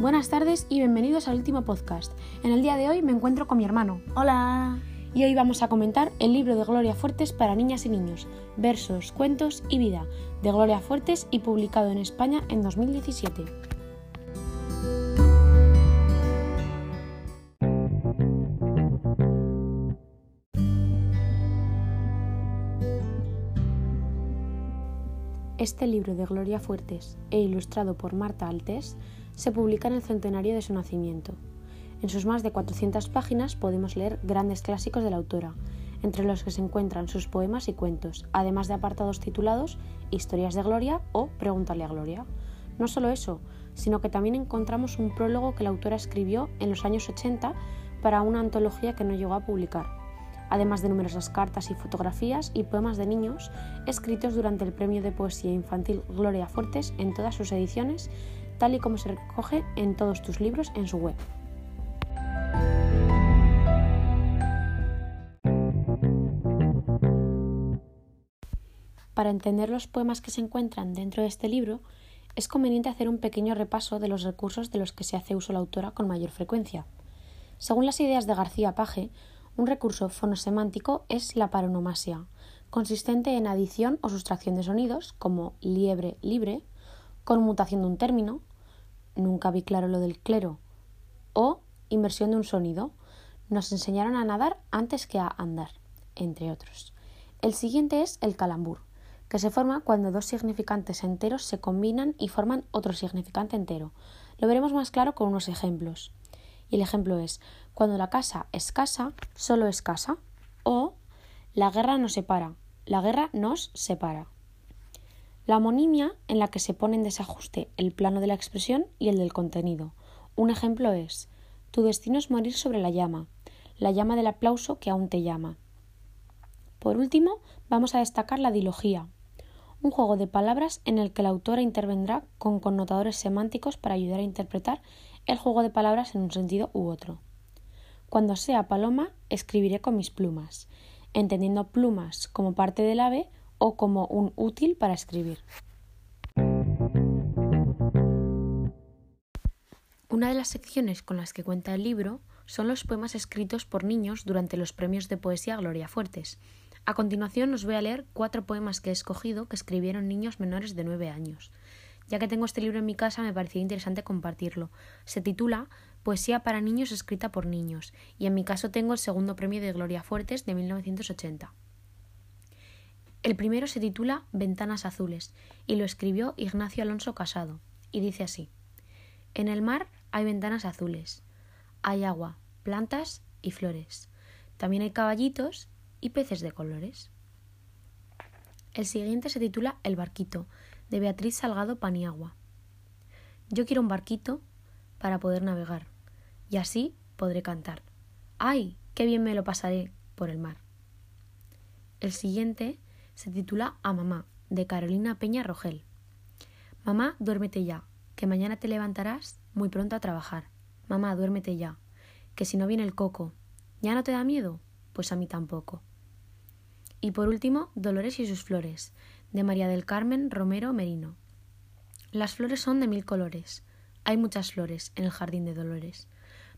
Buenas tardes y bienvenidos al último podcast. En el día de hoy me encuentro con mi hermano. Hola. Y hoy vamos a comentar el libro de Gloria Fuertes para niñas y niños, versos, cuentos y vida, de Gloria Fuertes y publicado en España en 2017. Este libro de Gloria Fuertes e ilustrado por Marta Altés se publica en el centenario de su nacimiento. En sus más de 400 páginas podemos leer grandes clásicos de la autora, entre los que se encuentran sus poemas y cuentos, además de apartados titulados Historias de Gloria o Pregúntale a Gloria. No solo eso, sino que también encontramos un prólogo que la autora escribió en los años 80 para una antología que no llegó a publicar además de numerosas cartas y fotografías y poemas de niños escritos durante el Premio de Poesía Infantil Gloria Fuertes en todas sus ediciones, tal y como se recoge en todos tus libros en su web. Para entender los poemas que se encuentran dentro de este libro, es conveniente hacer un pequeño repaso de los recursos de los que se hace uso la autora con mayor frecuencia. Según las ideas de García Paje, un recurso fonosemántico es la paronomasia, consistente en adición o sustracción de sonidos, como liebre, libre, conmutación de un término, nunca vi claro lo del clero, o inversión de un sonido, nos enseñaron a nadar antes que a andar, entre otros. El siguiente es el calambur, que se forma cuando dos significantes enteros se combinan y forman otro significante entero. Lo veremos más claro con unos ejemplos. Y el ejemplo es cuando la casa es casa, solo es casa. O la guerra nos separa, la guerra nos separa. La homonimia en la que se pone en desajuste el plano de la expresión y el del contenido. Un ejemplo es Tu destino es morir sobre la llama, la llama del aplauso que aún te llama. Por último, vamos a destacar la dilogía, un juego de palabras en el que la autora intervendrá con connotadores semánticos para ayudar a interpretar el juego de palabras en un sentido u otro. Cuando sea paloma, escribiré con mis plumas, entendiendo plumas como parte del ave o como un útil para escribir. Una de las secciones con las que cuenta el libro son los poemas escritos por niños durante los premios de poesía Gloria Fuertes. A continuación os voy a leer cuatro poemas que he escogido que escribieron niños menores de nueve años. Ya que tengo este libro en mi casa, me parecía interesante compartirlo. Se titula Poesía para niños escrita por niños, y en mi caso tengo el segundo premio de Gloria Fuertes de 1980. El primero se titula Ventanas Azules, y lo escribió Ignacio Alonso Casado, y dice así En el mar hay ventanas azules, hay agua, plantas y flores. También hay caballitos y peces de colores. El siguiente se titula El barquito, de Beatriz Salgado Paniagua. Yo quiero un barquito para poder navegar, y así podré cantar. ¡Ay! ¡Qué bien me lo pasaré por el mar! El siguiente se titula A Mamá, de Carolina Peña Rogel. Mamá, duérmete ya, que mañana te levantarás muy pronto a trabajar. Mamá, duérmete ya, que si no viene el coco, ¿ya no te da miedo? Pues a mí tampoco. Y por último, Dolores y sus flores, de María del Carmen Romero Merino. Las flores son de mil colores. Hay muchas flores en el jardín de Dolores,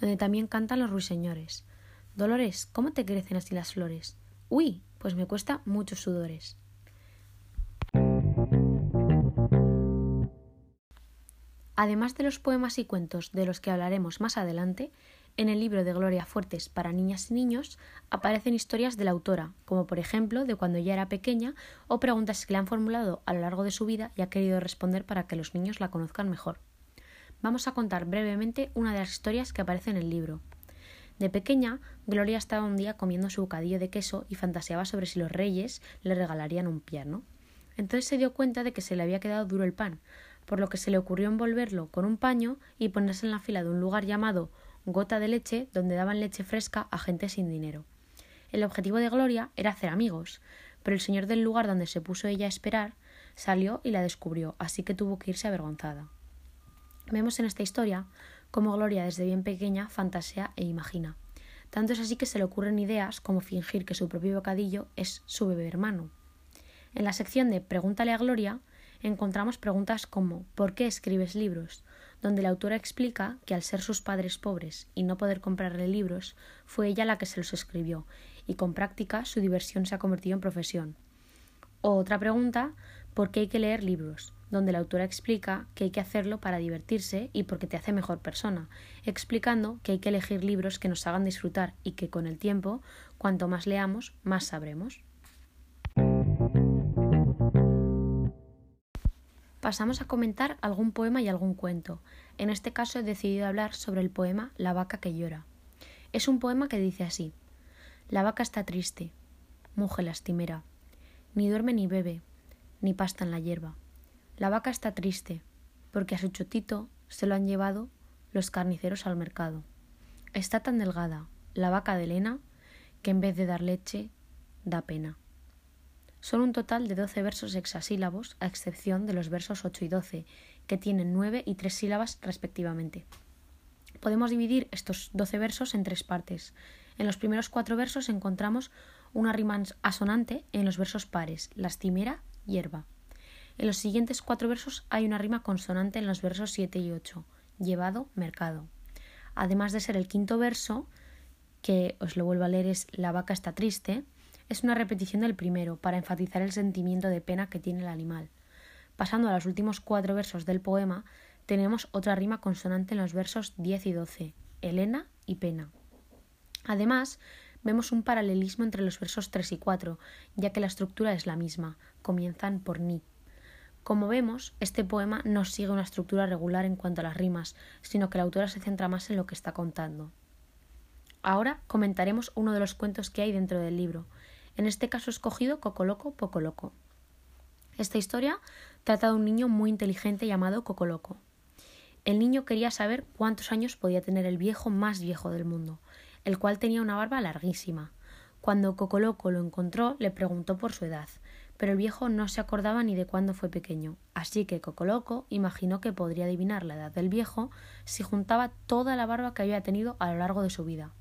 donde también cantan los ruiseñores. Dolores, ¿cómo te crecen así las flores? Uy, pues me cuesta muchos sudores. Además de los poemas y cuentos de los que hablaremos más adelante, en el libro de Gloria Fuertes para niñas y niños aparecen historias de la autora, como por ejemplo de cuando ella era pequeña o preguntas que le han formulado a lo largo de su vida y ha querido responder para que los niños la conozcan mejor. Vamos a contar brevemente una de las historias que aparece en el libro. De pequeña, Gloria estaba un día comiendo su bocadillo de queso y fantaseaba sobre si los reyes le regalarían un piano. Entonces se dio cuenta de que se le había quedado duro el pan, por lo que se le ocurrió envolverlo con un paño y ponerse en la fila de un lugar llamado Gota de Leche, donde daban leche fresca a gente sin dinero. El objetivo de Gloria era hacer amigos, pero el señor del lugar donde se puso ella a esperar salió y la descubrió, así que tuvo que irse avergonzada. Vemos en esta historia cómo Gloria desde bien pequeña fantasea e imagina. Tanto es así que se le ocurren ideas como fingir que su propio bocadillo es su bebé hermano. En la sección de Pregúntale a Gloria encontramos preguntas como ¿por qué escribes libros? donde la autora explica que al ser sus padres pobres y no poder comprarle libros, fue ella la que se los escribió, y con práctica su diversión se ha convertido en profesión. otra pregunta, ¿por qué hay que leer libros? Donde la autora explica que hay que hacerlo para divertirse y porque te hace mejor persona, explicando que hay que elegir libros que nos hagan disfrutar y que con el tiempo, cuanto más leamos, más sabremos. Pasamos a comentar algún poema y algún cuento. En este caso he decidido hablar sobre el poema La vaca que llora. Es un poema que dice así La vaca está triste, mujer lastimera, ni duerme ni bebe, ni pasta en la hierba. La vaca está triste, porque a su chotito se lo han llevado los carniceros al mercado. Está tan delgada, la vaca de Elena, que en vez de dar leche, da pena. Son un total de doce versos hexasílabos, a excepción de los versos 8 y 12, que tienen nueve y tres sílabas respectivamente. Podemos dividir estos doce versos en tres partes. En los primeros cuatro versos encontramos una rima asonante en los versos pares, lastimera, hierba. En los siguientes cuatro versos hay una rima consonante en los versos 7 y 8, llevado, mercado. Además de ser el quinto verso, que os lo vuelvo a leer es La vaca está triste, es una repetición del primero para enfatizar el sentimiento de pena que tiene el animal. Pasando a los últimos cuatro versos del poema, tenemos otra rima consonante en los versos 10 y 12, Elena y pena. Además, vemos un paralelismo entre los versos 3 y 4, ya que la estructura es la misma, comienzan por ni. Como vemos, este poema no sigue una estructura regular en cuanto a las rimas, sino que la autora se centra más en lo que está contando. Ahora comentaremos uno de los cuentos que hay dentro del libro, en este caso escogido Cocoloco Poco Loco. Esta historia trata de un niño muy inteligente llamado Cocoloco. El niño quería saber cuántos años podía tener el viejo más viejo del mundo, el cual tenía una barba larguísima. Cuando Cocoloco lo encontró, le preguntó por su edad, pero el viejo no se acordaba ni de cuándo fue pequeño, así que Cocoloco imaginó que podría adivinar la edad del viejo si juntaba toda la barba que había tenido a lo largo de su vida.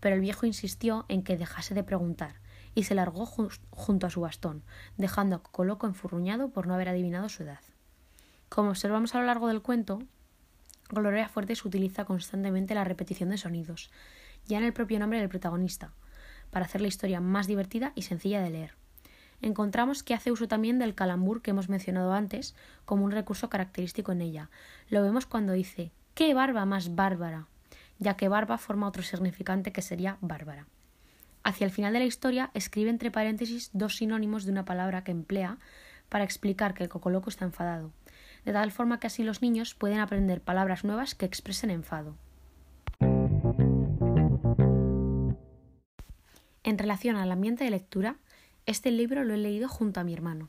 Pero el viejo insistió en que dejase de preguntar, y se largó junto a su bastón, dejando a Cocoloco enfurruñado por no haber adivinado su edad. Como observamos a lo largo del cuento, Gloria Fuertes utiliza constantemente la repetición de sonidos, ya en el propio nombre del protagonista, para hacer la historia más divertida y sencilla de leer. Encontramos que hace uso también del calambur que hemos mencionado antes como un recurso característico en ella. Lo vemos cuando dice ¡Qué barba más bárbara! ya que barba forma otro significante que sería bárbara. Hacia el final de la historia escribe entre paréntesis dos sinónimos de una palabra que emplea para explicar que el cocoloco está enfadado, de tal forma que así los niños pueden aprender palabras nuevas que expresen enfado. En relación al ambiente de lectura, este libro lo he leído junto a mi hermano.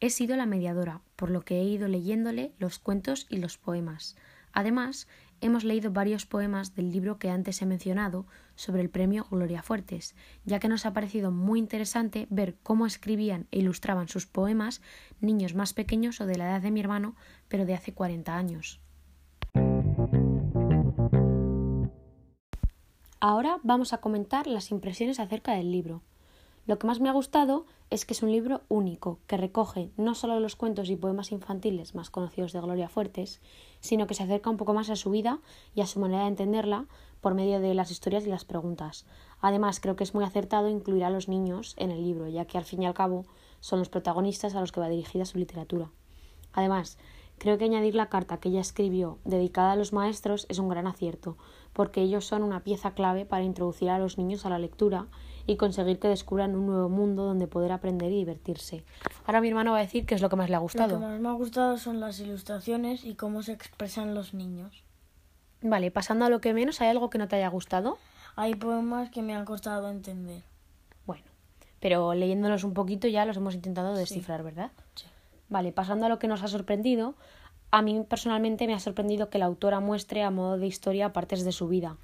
He sido la mediadora, por lo que he ido leyéndole los cuentos y los poemas. Además, hemos leído varios poemas del libro que antes he mencionado sobre el premio Gloria Fuertes, ya que nos ha parecido muy interesante ver cómo escribían e ilustraban sus poemas niños más pequeños o de la edad de mi hermano, pero de hace 40 años. Ahora vamos a comentar las impresiones acerca del libro. Lo que más me ha gustado es que es un libro único, que recoge no solo los cuentos y poemas infantiles más conocidos de Gloria Fuertes, sino que se acerca un poco más a su vida y a su manera de entenderla por medio de las historias y las preguntas. Además, creo que es muy acertado incluir a los niños en el libro, ya que al fin y al cabo son los protagonistas a los que va dirigida su literatura. Además, creo que añadir la carta que ella escribió dedicada a los maestros es un gran acierto, porque ellos son una pieza clave para introducir a los niños a la lectura y conseguir que descubran un nuevo mundo donde poder aprender y divertirse. Ahora mi hermano va a decir qué es lo que más le ha gustado. Lo que más me ha gustado son las ilustraciones y cómo se expresan los niños. Vale, pasando a lo que menos, ¿hay algo que no te haya gustado? Hay poemas que me han costado entender. Bueno, pero leyéndolos un poquito ya los hemos intentado descifrar, ¿verdad? Sí. Vale, pasando a lo que nos ha sorprendido, a mí personalmente me ha sorprendido que la autora muestre a modo de historia partes de su vida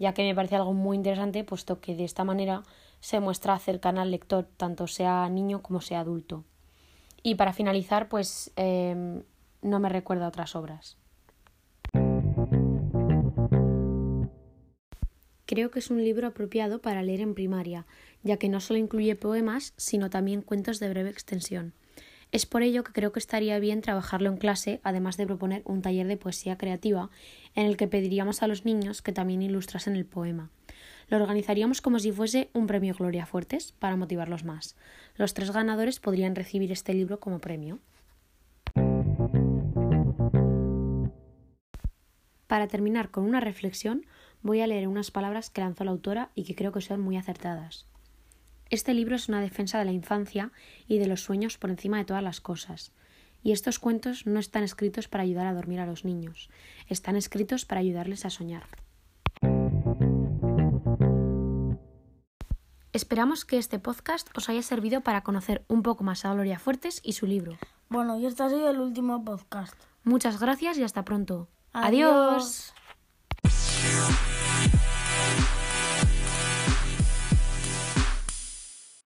ya que me parece algo muy interesante, puesto que de esta manera se muestra cercana al lector, tanto sea niño como sea adulto. Y para finalizar, pues em, no me recuerda otras obras. Creo que es un libro apropiado para leer en primaria, ya que no solo incluye poemas, sino también cuentos de breve extensión. Es por ello que creo que estaría bien trabajarlo en clase, además de proponer un taller de poesía creativa en el que pediríamos a los niños que también ilustrasen el poema. Lo organizaríamos como si fuese un premio Gloria Fuertes para motivarlos más. Los tres ganadores podrían recibir este libro como premio. Para terminar con una reflexión, voy a leer unas palabras que lanzó la autora y que creo que son muy acertadas. Este libro es una defensa de la infancia y de los sueños por encima de todas las cosas. Y estos cuentos no están escritos para ayudar a dormir a los niños, están escritos para ayudarles a soñar. Esperamos que este podcast os haya servido para conocer un poco más a Gloria Fuertes y su libro. Bueno, y este ha sido el último podcast. Muchas gracias y hasta pronto. Adiós.